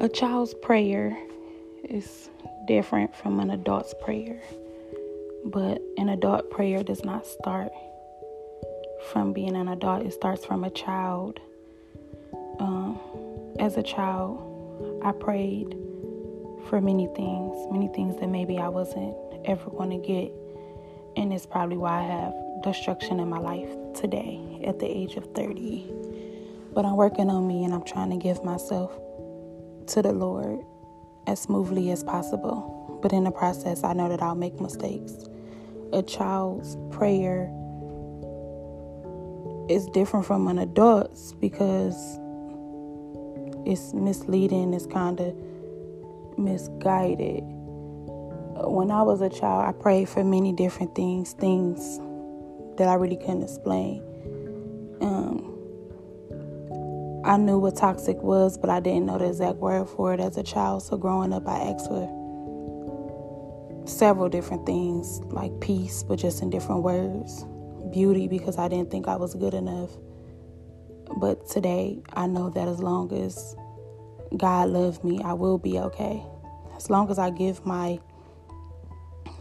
A child's prayer is different from an adult's prayer, but an adult prayer does not start from being an adult, it starts from a child. Um, as a child, I prayed for many things, many things that maybe I wasn't ever going to get. And it's probably why I have destruction in my life today at the age of 30. But I'm working on me and I'm trying to give myself to the Lord as smoothly as possible. But in the process, I know that I'll make mistakes. A child's prayer is different from an adult's because it's misleading, it's kind of misguided. When I was a child, I prayed for many different things, things that I really couldn't explain. I knew what toxic was, but I didn't know the exact word for it as a child. So growing up, I asked for several different things, like peace, but just in different words. Beauty, because I didn't think I was good enough. But today, I know that as long as God loves me, I will be okay. As long as I give my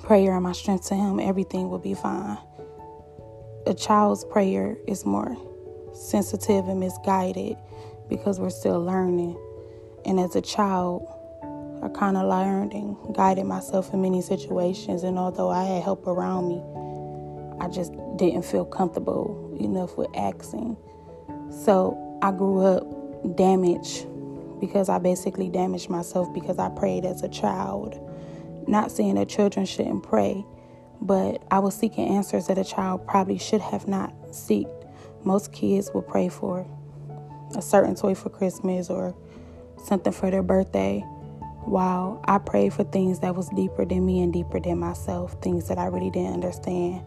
prayer and my strength to Him, everything will be fine. A child's prayer is more sensitive and misguided because we're still learning. And as a child, I kind of learned and guided myself in many situations. And although I had help around me, I just didn't feel comfortable enough with asking. So I grew up damaged because I basically damaged myself because I prayed as a child. Not saying that children shouldn't pray, but I was seeking answers that a child probably should have not seeked. Most kids will pray for a certain toy for Christmas or something for their birthday. While I prayed for things that was deeper than me and deeper than myself, things that I really didn't understand.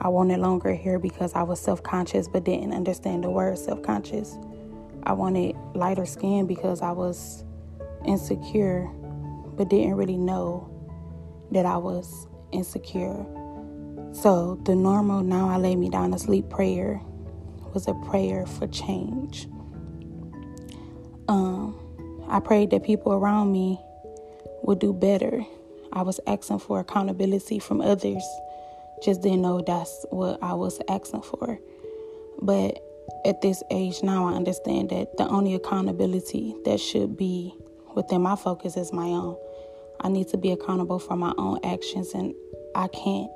I wanted longer hair because I was self conscious but didn't understand the word self conscious. I wanted lighter skin because I was insecure but didn't really know that I was insecure. So the normal now I lay me down to sleep prayer was a prayer for change. Um, I prayed that people around me would do better. I was asking for accountability from others, just didn't know that's what I was asking for. But at this age now, I understand that the only accountability that should be within my focus is my own. I need to be accountable for my own actions, and I can't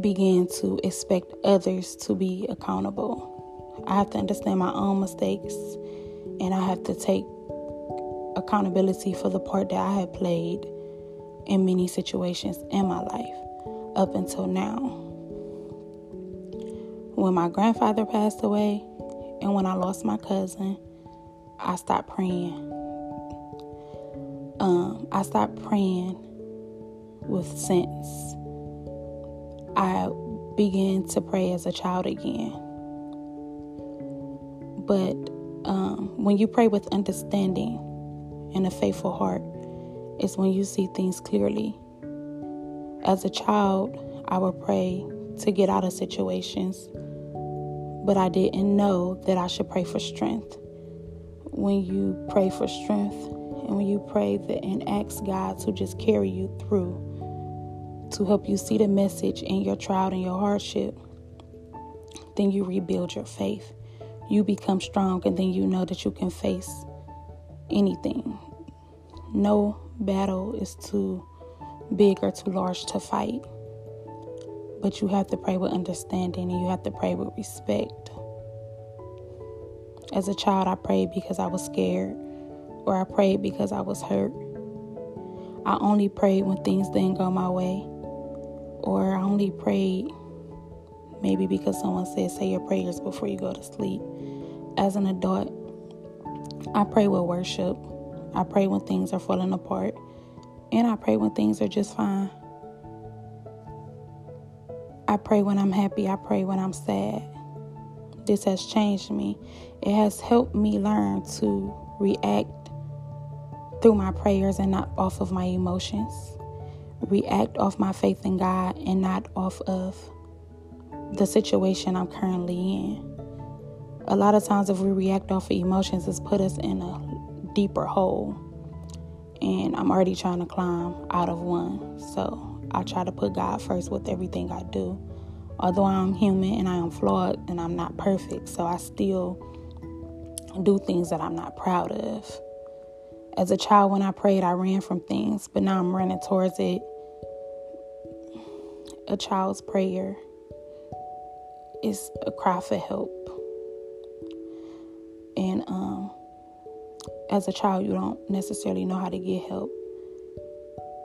begin to expect others to be accountable. I have to understand my own mistakes and I have to take accountability for the part that I have played in many situations in my life up until now. When my grandfather passed away and when I lost my cousin, I stopped praying. Um, I stopped praying with sense. I began to pray as a child again. But when you pray with understanding and a faithful heart, it's when you see things clearly. As a child, I would pray to get out of situations, but I didn't know that I should pray for strength. When you pray for strength and when you pray that and ask God to just carry you through, to help you see the message in your trial and your hardship, then you rebuild your faith you become strong and then you know that you can face anything. No battle is too big or too large to fight. But you have to pray with understanding and you have to pray with respect. As a child, I prayed because I was scared or I prayed because I was hurt. I only prayed when things didn't go my way, or I only prayed maybe because someone said, say your prayers before you go to sleep. As an adult, I pray with worship. I pray when things are falling apart. And I pray when things are just fine. I pray when I'm happy. I pray when I'm sad. This has changed me. It has helped me learn to react through my prayers and not off of my emotions. React off my faith in God and not off of the situation I'm currently in. A lot of times, if we react off of emotions, it's put us in a deeper hole. And I'm already trying to climb out of one. So I try to put God first with everything I do. Although I'm human and I am flawed and I'm not perfect, so I still do things that I'm not proud of. As a child, when I prayed, I ran from things, but now I'm running towards it. A child's prayer is a cry for help. And um, as a child, you don't necessarily know how to get help.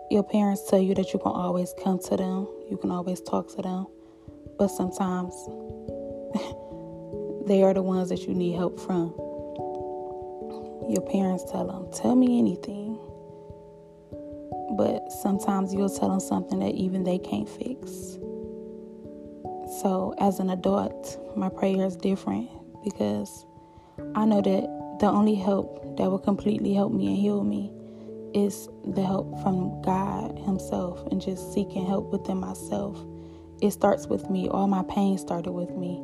Your parents tell you that you can always come to them, you can always talk to them, but sometimes they are the ones that you need help from. Your parents tell them, Tell me anything. But sometimes you'll tell them something that even they can't fix. So, as an adult, my prayer is different because I know that the only help that will completely help me and heal me is the help from God Himself and just seeking help within myself. It starts with me. All my pain started with me.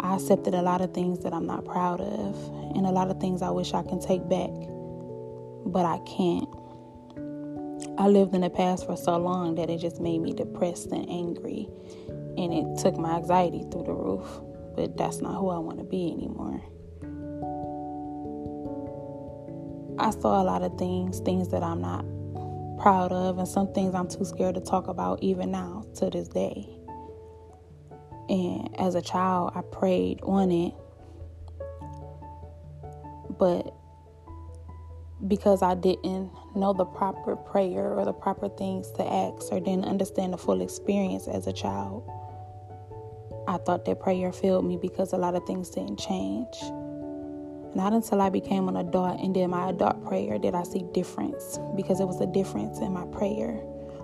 I accepted a lot of things that I'm not proud of and a lot of things I wish I can take back, but I can't. I lived in the past for so long that it just made me depressed and angry, and it took my anxiety through the roof. But that's not who I want to be anymore. I saw a lot of things, things that I'm not proud of, and some things I'm too scared to talk about even now to this day. And as a child, I prayed on it. But because I didn't know the proper prayer or the proper things to ask or didn't understand the full experience as a child, I thought that prayer failed me because a lot of things didn't change. Not until I became an adult and did my adult prayer did I see difference because it was a difference in my prayer.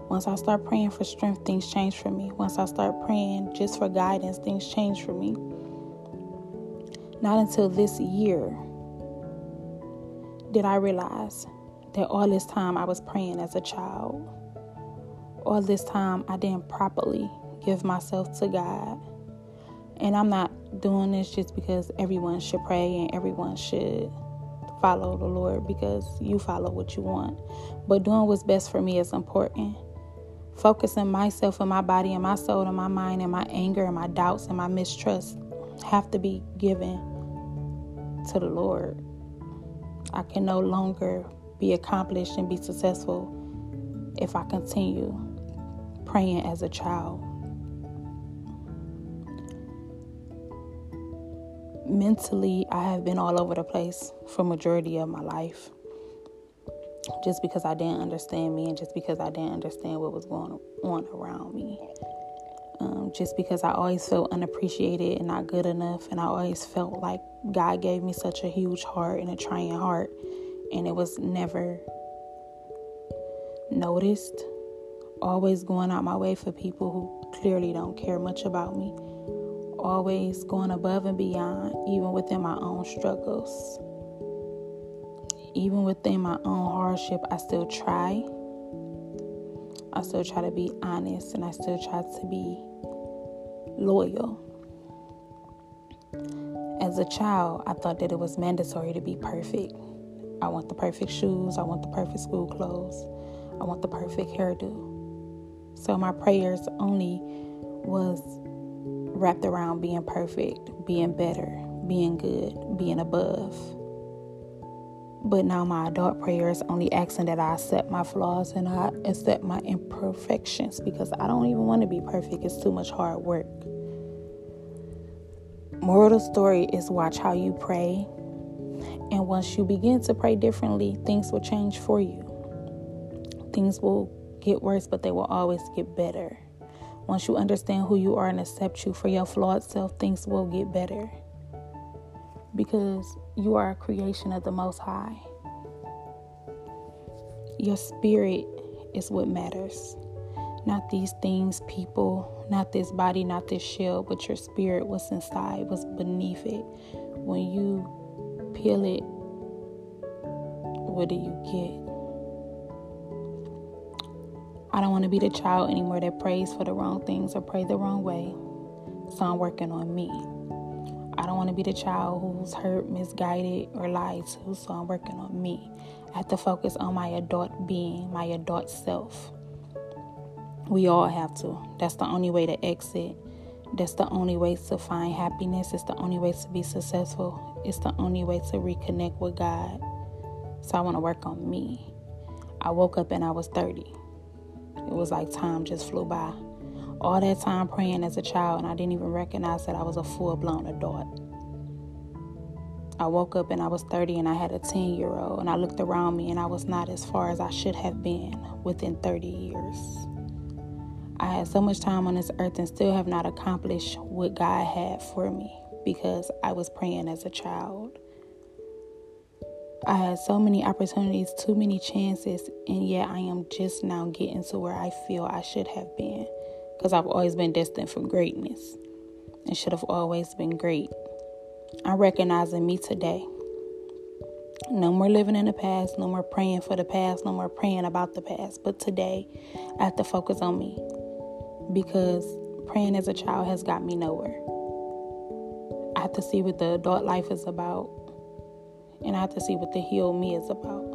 Once I start praying for strength, things change for me. Once I start praying just for guidance, things change for me. Not until this year did I realize that all this time I was praying as a child. All this time I didn't properly give myself to God. And I'm not doing this just because everyone should pray and everyone should follow the Lord because you follow what you want. But doing what's best for me is important focusing myself and my body and my soul and my mind and my anger and my doubts and my mistrust have to be given to the Lord. I can no longer be accomplished and be successful if I continue praying as a child. Mentally, I have been all over the place for majority of my life just because I didn't understand me and just because I didn't understand what was going on around me. Um, just because I always felt unappreciated and not good enough, and I always felt like God gave me such a huge heart and a trying heart, and it was never noticed. Always going out my way for people who clearly don't care much about me. Always going above and beyond, even within my own struggles even within my own hardship, I still try. I still try to be honest and I still try to be loyal. As a child, I thought that it was mandatory to be perfect. I want the perfect shoes, I want the perfect school clothes, I want the perfect hairdo. So my prayers only was wrapped around being perfect, being better, being good, being above. But now my adult prayer is only asking that I accept my flaws and I accept my imperfections because I don't even want to be perfect. It's too much hard work. Moral of the story is watch how you pray. And once you begin to pray differently, things will change for you. Things will get worse, but they will always get better. Once you understand who you are and accept you for your flawed self, things will get better because you are a creation of the Most High. Your spirit is what matters. Not these things, people, not this body, not this shell, but your spirit, what's inside, what's beneath it. When you peel it, what do you get? I don't want to be the child anymore that prays for the wrong things or pray the wrong way. So I'm working on me. I don't want to be the child who's hurt, misguided, or lied to, so I'm working on me. I have to focus on my adult being, my adult self. We all have to. That's the only way to exit. That's the only way to find happiness. It's the only way to be successful. It's the only way to reconnect with God. So I want to work on me. I woke up and I was 30. It was like time just flew by. All that time praying as a child, and I didn't even recognize that I was a full blown adult. I woke up and I was 30 and I had a 10 year old, and I looked around me and I was not as far as I should have been within 30 years. I had so much time on this earth and still have not accomplished what God had for me because I was praying as a child. I had so many opportunities, too many chances, and yet I am just now getting to where I feel I should have been because I've always been destined for greatness and should have always been great. I'm recognizing me today. No more living in the past, no more praying for the past, no more praying about the past. But today, I have to focus on me because praying as a child has got me nowhere. I have to see what the adult life is about and I have to see what the healed me is about.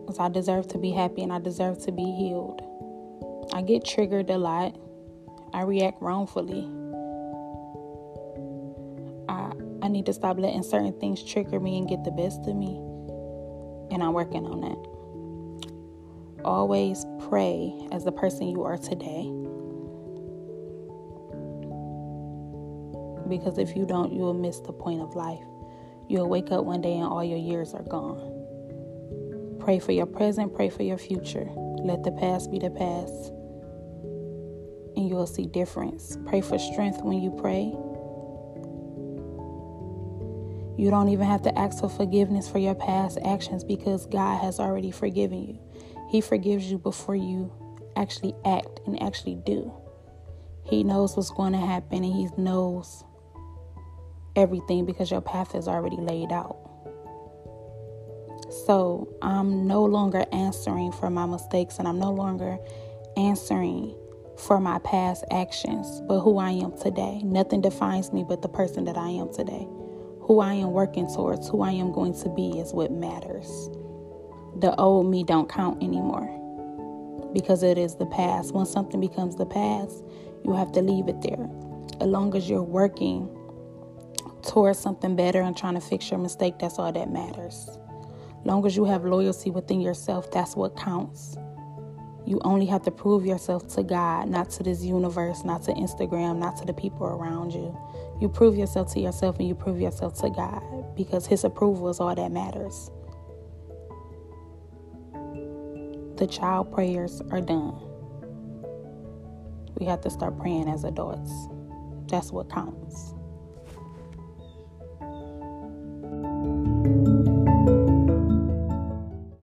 Because I deserve to be happy and I deserve to be healed. I get triggered a lot. I react wrongfully. I I need to stop letting certain things trigger me and get the best of me. And I'm working on that. Always pray as the person you are today. Because if you don't, you will miss the point of life. You'll wake up one day and all your years are gone. Pray for your present, pray for your future. Let the past be the past. And you'll see difference. Pray for strength when you pray. You don't even have to ask for forgiveness for your past actions because God has already forgiven you. He forgives you before you actually act and actually do. He knows what's going to happen and He knows everything because your path is already laid out. So I'm no longer answering for my mistakes and I'm no longer answering for my past actions, but who I am today. Nothing defines me but the person that I am today. Who I am working towards, who I am going to be is what matters. The old me don't count anymore because it is the past. When something becomes the past, you have to leave it there. As long as you're working towards something better and trying to fix your mistake, that's all that matters. Long as you have loyalty within yourself, that's what counts. You only have to prove yourself to God, not to this universe, not to Instagram, not to the people around you. You prove yourself to yourself and you prove yourself to God because His approval is all that matters. The child prayers are done. We have to start praying as adults. That's what counts.